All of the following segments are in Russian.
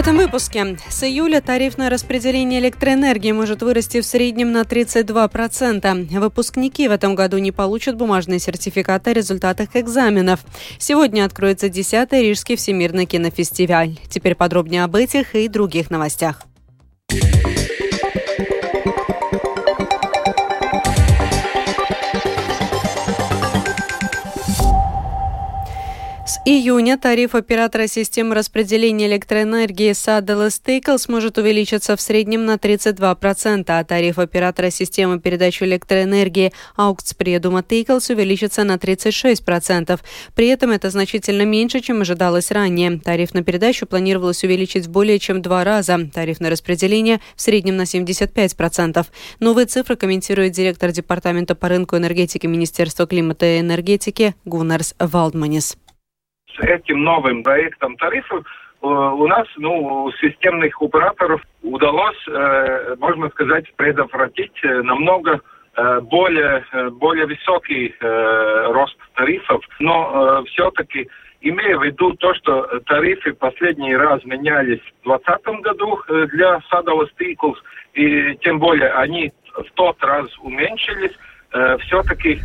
этом выпуске. С июля тарифное распределение электроэнергии может вырасти в среднем на 32%. Выпускники в этом году не получат бумажные сертификаты о результатах экзаменов. Сегодня откроется 10-й Рижский всемирный кинофестиваль. Теперь подробнее об этих и других новостях. Июня тариф оператора системы распределения электроэнергии Саделес Тейкл сможет увеличиться в среднем на 32%, а тариф оператора системы передачи электроэнергии Аукцпредума Тейклс увеличится на 36%. При этом это значительно меньше, чем ожидалось ранее. Тариф на передачу планировалось увеличить в более чем два раза, тариф на распределение в среднем на 75%. Новые цифры комментирует директор Департамента по рынку энергетики Министерства климата и энергетики Гуннарс Валдманис с этим новым проектом тарифов э, у нас, ну, системных операторов удалось, э, можно сказать, предотвратить э, намного более, более высокий рост тарифов. Но все-таки, имея в виду то, что тарифы последний раз менялись в 2020 году для Садового Стиклс, и тем более они в тот раз уменьшились, все-таки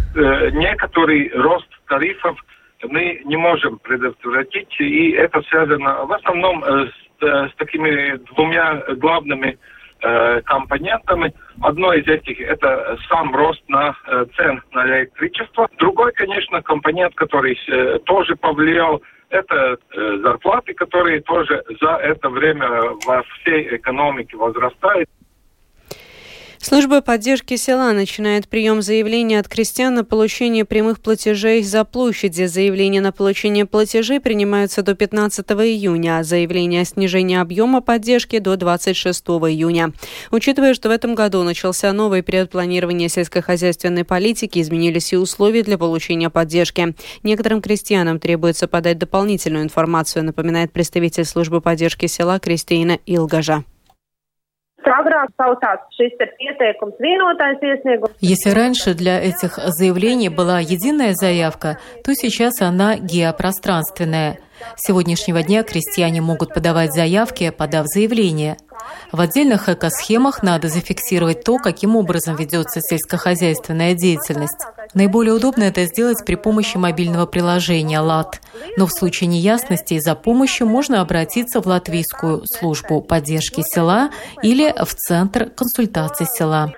некоторый рост тарифов мы не можем предотвратить, и это связано в основном э, с, э, с такими двумя главными э, компонентами. Одно из этих – это сам рост на э, цен на электричество. Другой, конечно, компонент, который э, тоже повлиял, это э, зарплаты, которые тоже за это время во всей экономике возрастают. Служба поддержки села начинает прием заявлений от крестьян на получение прямых платежей за площади. Заявления на получение платежей принимаются до 15 июня, а заявления о снижении объема поддержки до 26 июня. Учитывая, что в этом году начался новый период планирования сельскохозяйственной политики, изменились и условия для получения поддержки. Некоторым крестьянам требуется подать дополнительную информацию, напоминает представитель службы поддержки села Кристина Илгажа. Если раньше для этих заявлений была единая заявка, то сейчас она геопространственная. С сегодняшнего дня крестьяне могут подавать заявки, подав заявление. В отдельных экосхемах надо зафиксировать то, каким образом ведется сельскохозяйственная деятельность. Наиболее удобно это сделать при помощи мобильного приложения ЛАТ. Но в случае неясностей за помощью можно обратиться в Латвийскую службу поддержки села или в Центр консультаций села.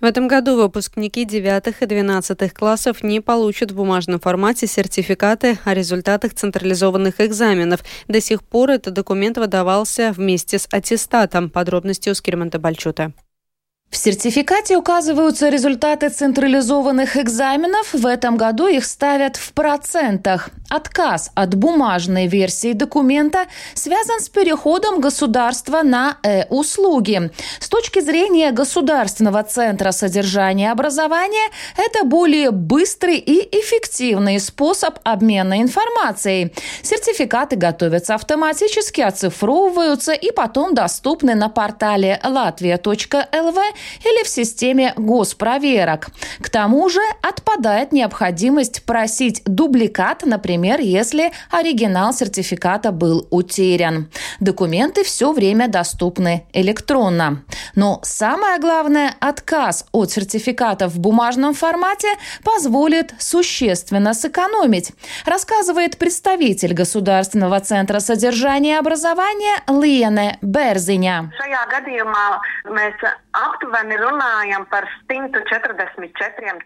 В этом году выпускники 9 и 12 классов не получат в бумажном формате сертификаты о результатах централизованных экзаменов. До сих пор этот документ выдавался вместе с аттестатом. Подробности у Скирманта Бальчута. В сертификате указываются результаты централизованных экзаменов. В этом году их ставят в процентах. Отказ от бумажной версии документа связан с переходом государства на э-услуги. С точки зрения Государственного центра содержания образования, это более быстрый и эффективный способ обмена информацией. Сертификаты готовятся автоматически, оцифровываются и потом доступны на портале latvia.lv или в системе госпроверок. К тому же отпадает необходимость просить дубликат, например, если оригинал сертификата был утерян. Документы все время доступны электронно. Но самое главное, отказ от сертификата в бумажном формате позволит существенно сэкономить, рассказывает представитель Государственного центра содержания и образования Лиене Берзиня.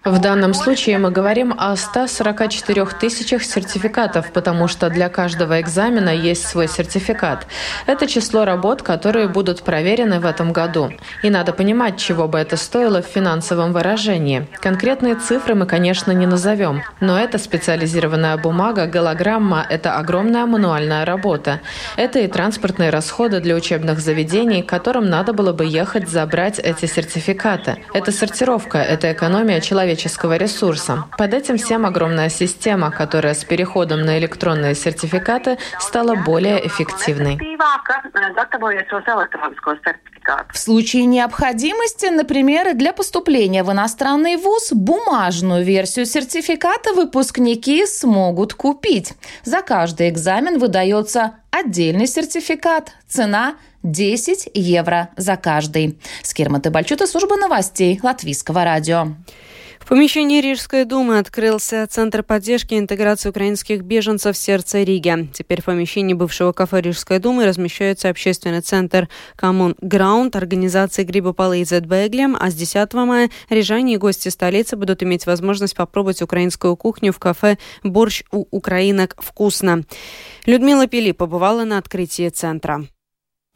В данном случае мы говорим о 144 тысячах сертификатов, потому что для каждого экзамена есть свой сертификат. Это число работ, которые будут проверены в этом году. И надо понимать, чего бы это стоило в финансовом выражении. Конкретные цифры мы, конечно, не назовем, но это специализированная бумага, голограмма — это огромная мануальная работа. Это и транспортные расходы для учебных заведений, которым надо было бы ехать забрать эти сертификаты. Это сортировка, это экономия человеческого ресурса. Под этим всем огромная система, которая с переходом на электронные сертификаты стала более эффективной. В случае необходимости, например, для поступления в иностранный вуз, бумажную версию сертификата выпускники смогут купить. За каждый экзамен выдается отдельный сертификат. Цена 10 евро за каждый. Скирмата Бальчута, служба новостей Латвийского радио. В помещении Рижской думы открылся Центр поддержки и интеграции украинских беженцев в сердце Риги. Теперь в помещении бывшего кафе Рижской думы размещается общественный центр Common Ground организации Грибопалы и Зетбеглем, а с 10 мая рижане и гости столицы будут иметь возможность попробовать украинскую кухню в кафе «Борщ у украинок вкусно». Людмила Пили побывала на открытии центра.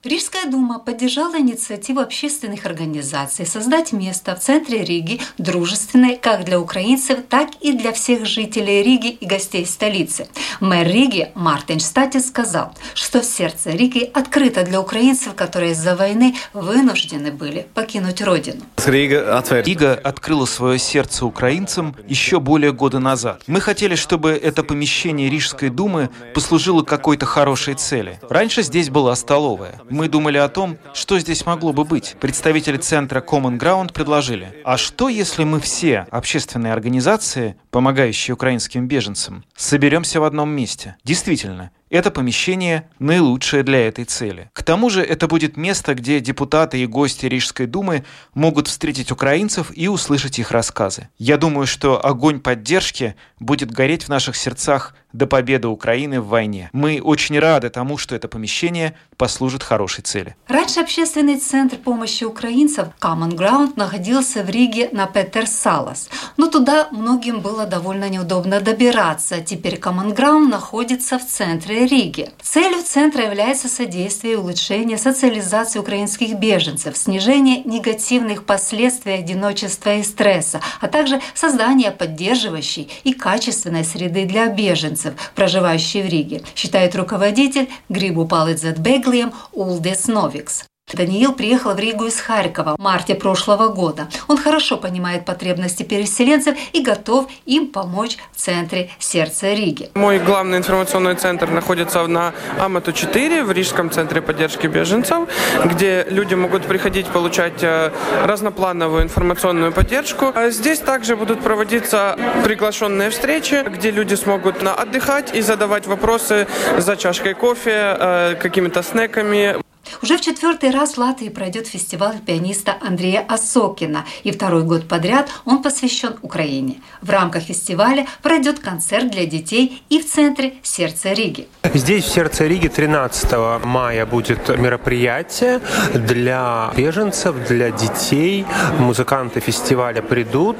Рижская дума поддержала инициативу общественных организаций создать место в центре Риги дружественное как для украинцев, так и для всех жителей Риги и гостей столицы. Мэр Риги Мартин Штатис сказал, что сердце Риги открыто для украинцев, которые из-за войны вынуждены были покинуть родину. Рига открыла свое сердце украинцам еще более года назад. Мы хотели, чтобы это помещение Рижской думы послужило какой-то хорошей цели. Раньше здесь была столовая. Мы думали о том, что здесь могло бы быть. Представители центра Common Ground предложили, а что если мы все, общественные организации, помогающие украинским беженцам, соберемся в одном месте? Действительно, это помещение наилучшее для этой цели. К тому же это будет место, где депутаты и гости Рижской думы могут встретить украинцев и услышать их рассказы. Я думаю, что огонь поддержки будет гореть в наших сердцах до победы Украины в войне. Мы очень рады тому, что это помещение послужит хорошей цели. Раньше общественный центр помощи украинцам Common Ground находился в Риге на Петер Салас, но туда многим было довольно неудобно добираться. Теперь Common Ground находится в центре Риги. Целью центра является содействие и улучшение социализации украинских беженцев, снижение негативных последствий одиночества и стресса, а также создание поддерживающей и качественной среды для беженцев беженцев, проживающих в Риге, считает руководитель Грибу Палыцзетбеглием Улдес Новикс. Даниил приехал в Ригу из Харькова в марте прошлого года. Он хорошо понимает потребности переселенцев и готов им помочь в центре сердца Риги. Мой главный информационный центр находится на Амату-4 в Рижском центре поддержки беженцев, где люди могут приходить получать э, разноплановую информационную поддержку. А здесь также будут проводиться приглашенные встречи, где люди смогут отдыхать и задавать вопросы за чашкой кофе, э, какими-то снеками. Уже в четвертый раз в Латвии пройдет фестиваль пианиста Андрея Осокина, и второй год подряд он посвящен Украине. В рамках фестиваля пройдет концерт для детей и в центре сердца Риги. Здесь, в сердце Риги, 13 мая будет мероприятие для беженцев, для детей. Музыканты фестиваля придут,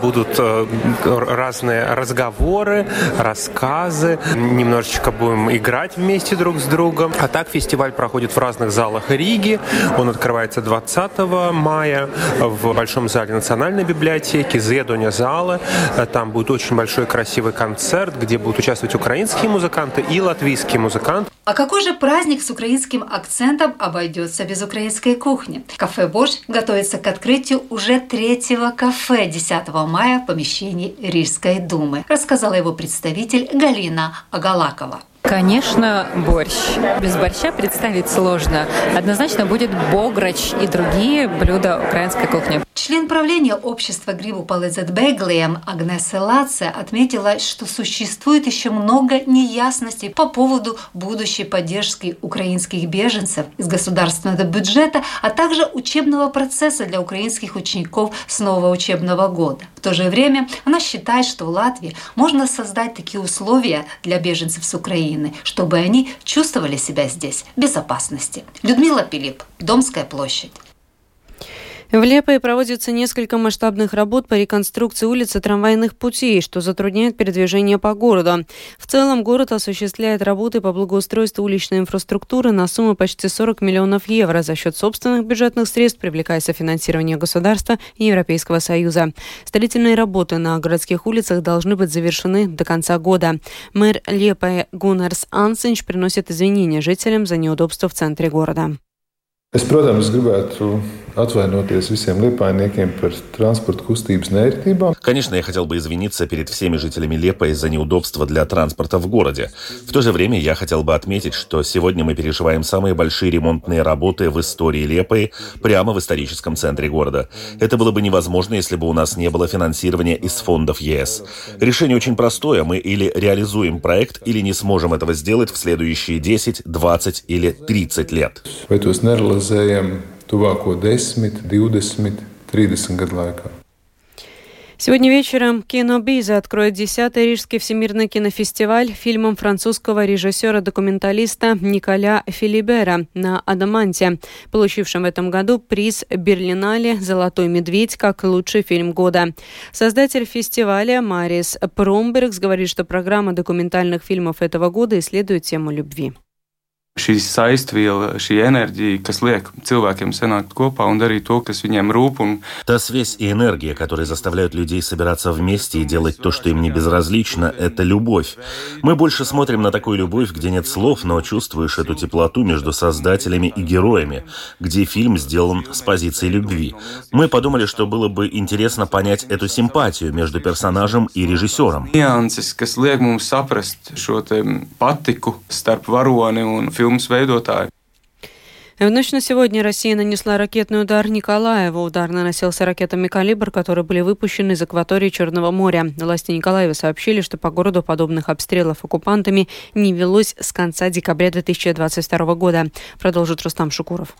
будут э, разные разговоры, рассказы. Немножечко будем играть вместе друг с другом. А так фестиваль проходит в разных залах Риги. Он открывается 20 мая в Большом зале Национальной библиотеки, Зедоня зала. Там будет очень большой красивый концерт, где будут участвовать украинские музыканты и латвийские музыканты. А какой же праздник с украинским акцентом обойдется без украинской кухни? Кафе «Борщ» готовится к открытию уже третьего кафе 10 мая в помещении Рижской думы, рассказала его представитель Галина Агалакова. Конечно, борщ. Без борща представить сложно. Однозначно будет бограч и другие блюда украинской кухни. Член правления общества Грибу Палезетбеглием Агнеса Лаце отметила, что существует еще много неясностей по поводу будущей поддержки украинских беженцев из государственного бюджета, а также учебного процесса для украинских учеников с нового учебного года. В то же время она считает, что в Латвии можно создать такие условия для беженцев с Украины, чтобы они чувствовали себя здесь в безопасности. Людмила Пилип, Домская площадь. В Лепое проводится несколько масштабных работ по реконструкции улиц и трамвайных путей, что затрудняет передвижение по городу. В целом город осуществляет работы по благоустройству уличной инфраструктуры на сумму почти 40 миллионов евро за счет собственных бюджетных средств, привлекая софинансирование государства и Европейского Союза. Строительные работы на городских улицах должны быть завершены до конца года. Мэр Лепая Гуннерс Ансенч приносит извинения жителям за неудобства в центре города. Atvainoties visiem liepainiekiem par transporta kustības neērtībām. Конечно, я хотел бы извиниться перед всеми жителями Лепа из-за неудобства для транспорта в городе. В то же время я хотел бы отметить, что сегодня мы переживаем самые большие ремонтные работы в истории Лепы прямо в историческом центре города. Это было бы невозможно, если бы у нас не было финансирования из фондов ЕС. Решение очень простое. Мы или реализуем проект, или не сможем этого сделать в следующие 10, 20 или 30 лет. Vai tos nerealizējam tuvāko 10, 20, 30 gadu laikā. Сегодня вечером «Кинобиза» откроет 10-й Рижский всемирный кинофестиваль фильмом французского режиссера-документалиста Николя Филибера на «Адаманте», получившем в этом году приз Берлинале «Золотой медведь» как лучший фильм года. Создатель фестиваля Марис Промбергс говорит, что программа документальных фильмов этого года исследует тему любви. Šī saistviela, šī enerģija, kas liek cilvēkiem sanākt kopā un darīt то, kas viņiem рūp. Un... Та связь и энергия, которые заставляют людей собираться вместе и делать то, что им не безразлично, это любовь. Мы больше смотрим на такую любовь, где нет слов, но чувствуешь эту теплоту между создателями и героями, где фильм сделан с позиции любви. Мы подумали, что было бы интересно понять эту симпатию между персонажем и режиссером. Нюансы, kas liek mums saprast šo patiku starp varoni un filmas veidotāju. В ночь на сегодня Россия нанесла ракетный удар Николаеву. Удар наносился ракетами «Калибр», которые были выпущены из акватории Черного моря. Власти Николаева сообщили, что по городу подобных обстрелов оккупантами не велось с конца декабря 2022 года. Продолжит Рустам Шукуров.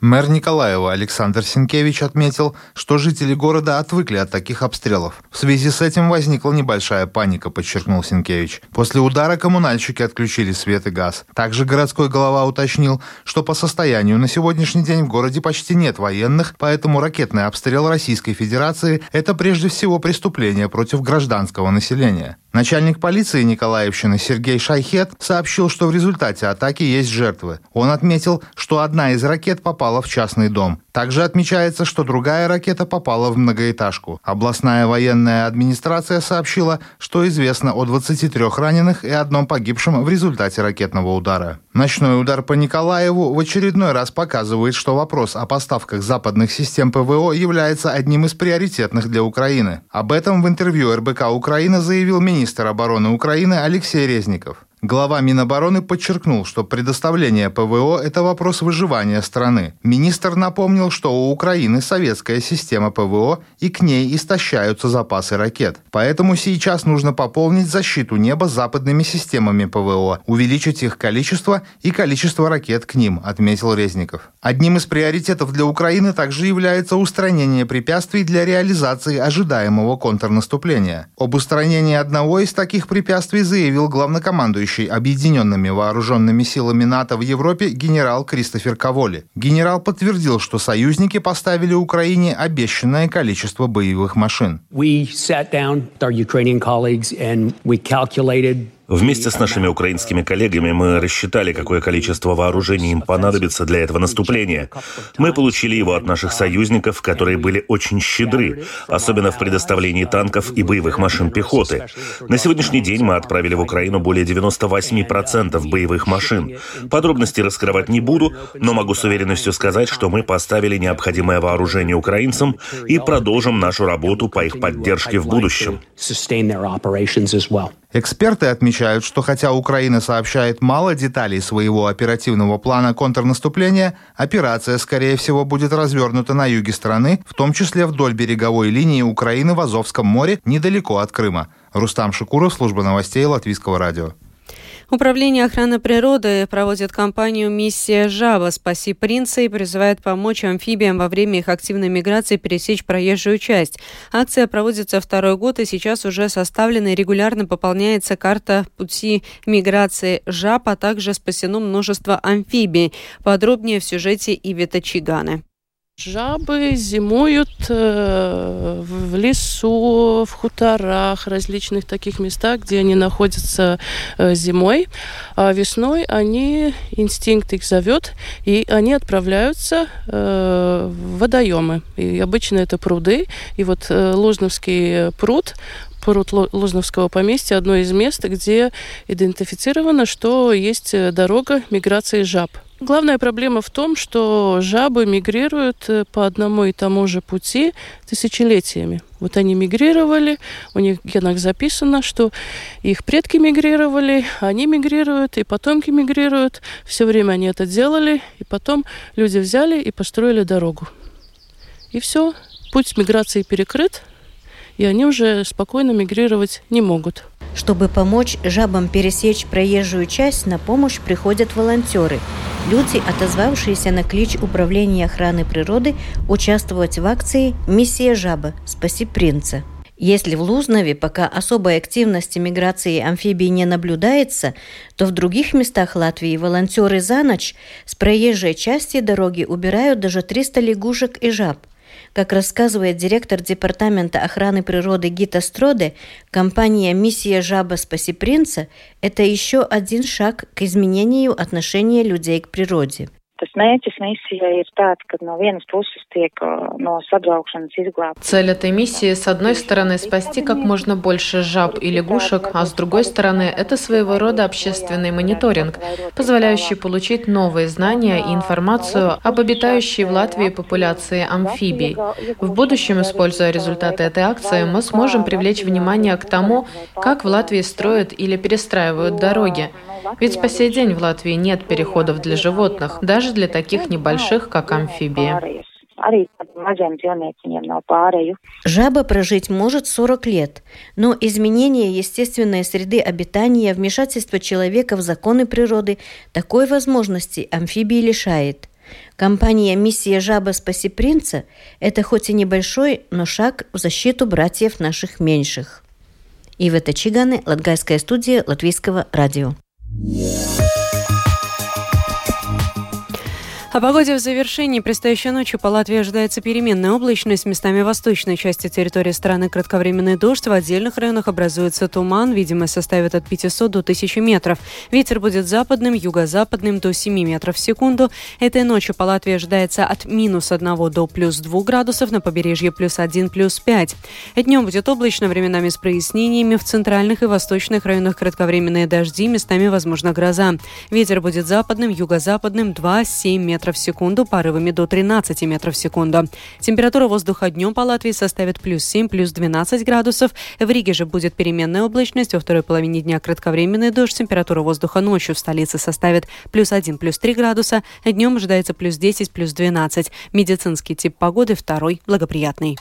Мэр Николаева Александр Синкевич отметил, что жители города отвыкли от таких обстрелов. В связи с этим возникла небольшая паника, подчеркнул Синкевич. После удара коммунальщики отключили свет и газ. Также городской голова уточнил, что по состоянию на сегодняшний день в городе почти нет военных, поэтому ракетный обстрел Российской Федерации – это прежде всего преступление против гражданского населения. Начальник полиции Николаевщины Сергей Шайхет сообщил, что в результате атаки есть жертвы. Он отметил, что одна из ракет попала в частный дом. Также отмечается, что другая ракета попала в многоэтажку. Областная военная администрация сообщила, что известно о 23 раненых и одном погибшем в результате ракетного удара. Ночной удар по Николаеву в очередной раз показывает, что вопрос о поставках западных систем ПВО является одним из приоритетных для Украины. Об этом в интервью РБК Украина заявил министр обороны Украины Алексей Резников. Глава Минобороны подчеркнул, что предоставление ПВО – это вопрос выживания страны. Министр напомнил, что у Украины советская система ПВО и к ней истощаются запасы ракет. Поэтому сейчас нужно пополнить защиту неба западными системами ПВО, увеличить их количество и количество ракет к ним, отметил Резников. Одним из приоритетов для Украины также является устранение препятствий для реализации ожидаемого контрнаступления. Об устранении одного из таких препятствий заявил главнокомандующий командующий Объединенными вооруженными силами НАТО в Европе генерал Кристофер Каволи. Генерал подтвердил, что союзники поставили Украине обещанное количество боевых машин. We sat down with our Ukrainian colleagues and we calculated Вместе с нашими украинскими коллегами мы рассчитали, какое количество вооружений им понадобится для этого наступления. Мы получили его от наших союзников, которые были очень щедры, особенно в предоставлении танков и боевых машин пехоты. На сегодняшний день мы отправили в Украину более 98% боевых машин. Подробности раскрывать не буду, но могу с уверенностью сказать, что мы поставили необходимое вооружение украинцам и продолжим нашу работу по их поддержке в будущем. Эксперты отмечают, что хотя Украина сообщает мало деталей своего оперативного плана контрнаступления, операция, скорее всего, будет развернута на юге страны, в том числе вдоль береговой линии Украины в Азовском море, недалеко от Крыма. Рустам Шикуров, служба новостей Латвийского радио. Управление охраны природы проводит кампанию «Миссия Жаба. Спаси принца» и призывает помочь амфибиям во время их активной миграции пересечь проезжую часть. Акция проводится второй год и сейчас уже составлена и регулярно пополняется карта пути миграции жаб, а также спасено множество амфибий. Подробнее в сюжете Ивита Чиганы. Жабы зимуют э, в лесу, в хуторах, различных таких местах, где они находятся э, зимой. А весной они, инстинкт их зовет, и они отправляются э, в водоемы. И обычно это пруды. И вот Лужновский пруд, пруд Лужновского поместья, одно из мест, где идентифицировано, что есть дорога миграции жаб. Главная проблема в том, что жабы мигрируют э, по одному и тому же пути тысячелетиями. Вот они мигрировали, у них в генах записано, что их предки мигрировали, они мигрируют, и потомки мигрируют. Все время они это делали, и потом люди взяли и построили дорогу. И все, путь миграции перекрыт, и они уже спокойно мигрировать не могут. Чтобы помочь жабам пересечь проезжую часть, на помощь приходят волонтеры. Люди, отозвавшиеся на клич Управления охраны природы, участвовать в акции «Миссия жаба. Спаси принца». Если в Лузнове пока особой активности миграции амфибий не наблюдается, то в других местах Латвии волонтеры за ночь с проезжей части дороги убирают даже 300 лягушек и жаб – как рассказывает директор Департамента охраны природы Гита Строде, компания «Миссия жаба спаси принца» – это еще один шаг к изменению отношения людей к природе – Tas mērķis misijai ir tāds, ka no vienas puses tiek no sabraukšanas изглаб. Цель этой миссии, с одной стороны, спасти как можно больше жаб и лягушек, а с другой стороны, это своего рода общественный мониторинг, позволяющий получить новые знания и информацию об обитающей в Латвии популяции амфибий. В будущем, используя результаты этой акции, мы сможем привлечь внимание к тому, как в Латвии строят или перестраивают дороги. Ведь по сей день в Латвии нет переходов для животных, даже для таких небольших, как амфибии. Жаба прожить может 40 лет, но изменение естественной среды обитания, вмешательство человека в законы природы такой возможности амфибии лишает. Компания «Миссия жаба спаси принца» – это хоть и небольшой, но шаг в защиту братьев наших меньших. Ивета Чиганы, Латгальская студия Латвийского радио. О погоде в завершении. Предстоящей ночью по Латвии ожидается переменная облачность. Местами восточной части территории страны кратковременный дождь. В отдельных районах образуется туман. Видимость составит от 500 до 1000 метров. Ветер будет западным, юго-западным до 7 метров в секунду. Этой ночью по Латвии ожидается от минус 1 до плюс 2 градусов. На побережье плюс 1, плюс 5. Днем будет облачно, временами с прояснениями. В центральных и восточных районах кратковременные дожди. Местами возможна гроза. Ветер будет западным, юго-западным 2-7 метров метров в секунду, порывами до 13 метров в секунду. Температура воздуха днем по Латвии составит плюс 7, плюс 12 градусов. В Риге же будет переменная облачность. Во второй половине дня кратковременный дождь. Температура воздуха ночью в столице составит плюс 1, плюс 3 градуса. Днем ожидается плюс 10, плюс 12. Медицинский тип погоды второй благоприятный.